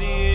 the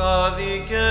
Adică